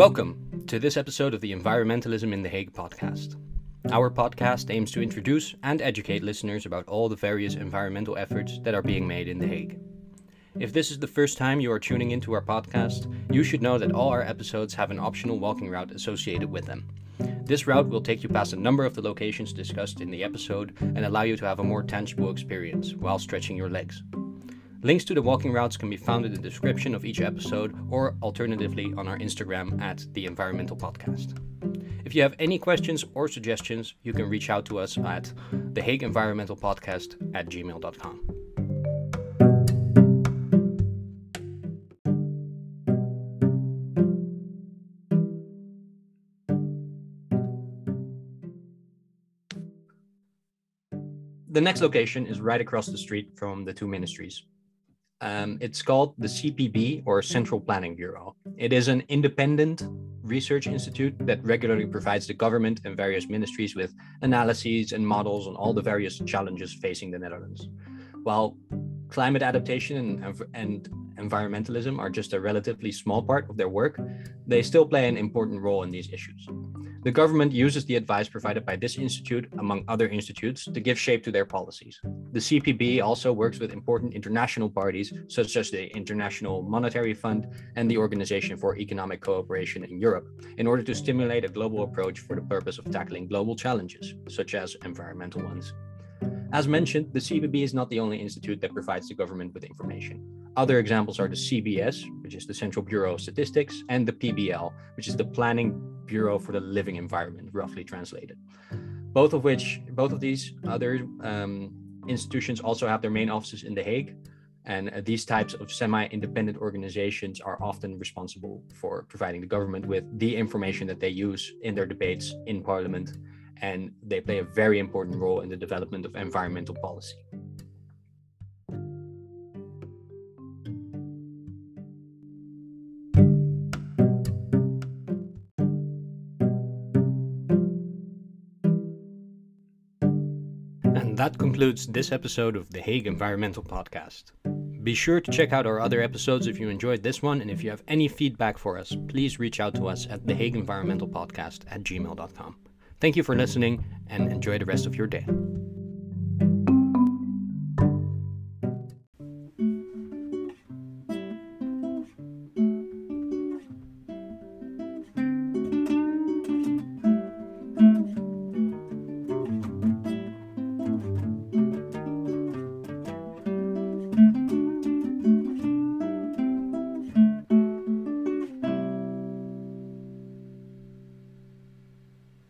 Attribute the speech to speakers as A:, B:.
A: Welcome to this episode of the Environmentalism in The Hague podcast. Our podcast aims to introduce and educate listeners about all the various environmental efforts that are being made in The Hague. If this is the first time you are tuning into our podcast, you should know that all our episodes have an optional walking route associated with them. This route will take you past a number of the locations discussed in the episode and allow you to have a more tangible experience while stretching your legs. Links to the walking routes can be found in the description of each episode or alternatively on our Instagram at The Environmental Podcast. If you have any questions or suggestions, you can reach out to us at the Hague Environmental Podcast at gmail.com. The next location is right across the street from the two ministries. Um, it's called the CPB or Central Planning Bureau. It is an independent research institute that regularly provides the government and various ministries with analyses and models on all the various challenges facing the Netherlands. While climate adaptation and, and environmentalism are just a relatively small part of their work, they still play an important role in these issues. The government uses the advice provided by this institute, among other institutes, to give shape to their policies. The CPB also works with important international parties, such as the International Monetary Fund and the Organization for Economic Cooperation in Europe, in order to stimulate a global approach for the purpose of tackling global challenges, such as environmental ones. As mentioned, the CPB is not the only institute that provides the government with information. Other examples are the CBS, which is the Central Bureau of Statistics, and the PBL, which is the Planning Bureau for the Living Environment, roughly translated. Both of which, both of these other um, institutions also have their main offices in The Hague. And uh, these types of semi independent organizations are often responsible for providing the government with the information that they use in their debates in parliament. And they play a very important role in the development of environmental policy. And that concludes this episode of the Hague Environmental Podcast. Be sure to check out our other episodes if you enjoyed this one, and if you have any feedback for us, please reach out to us at the Hague Environmental Podcast at gmail.com. Thank you for listening and enjoy the rest of your day.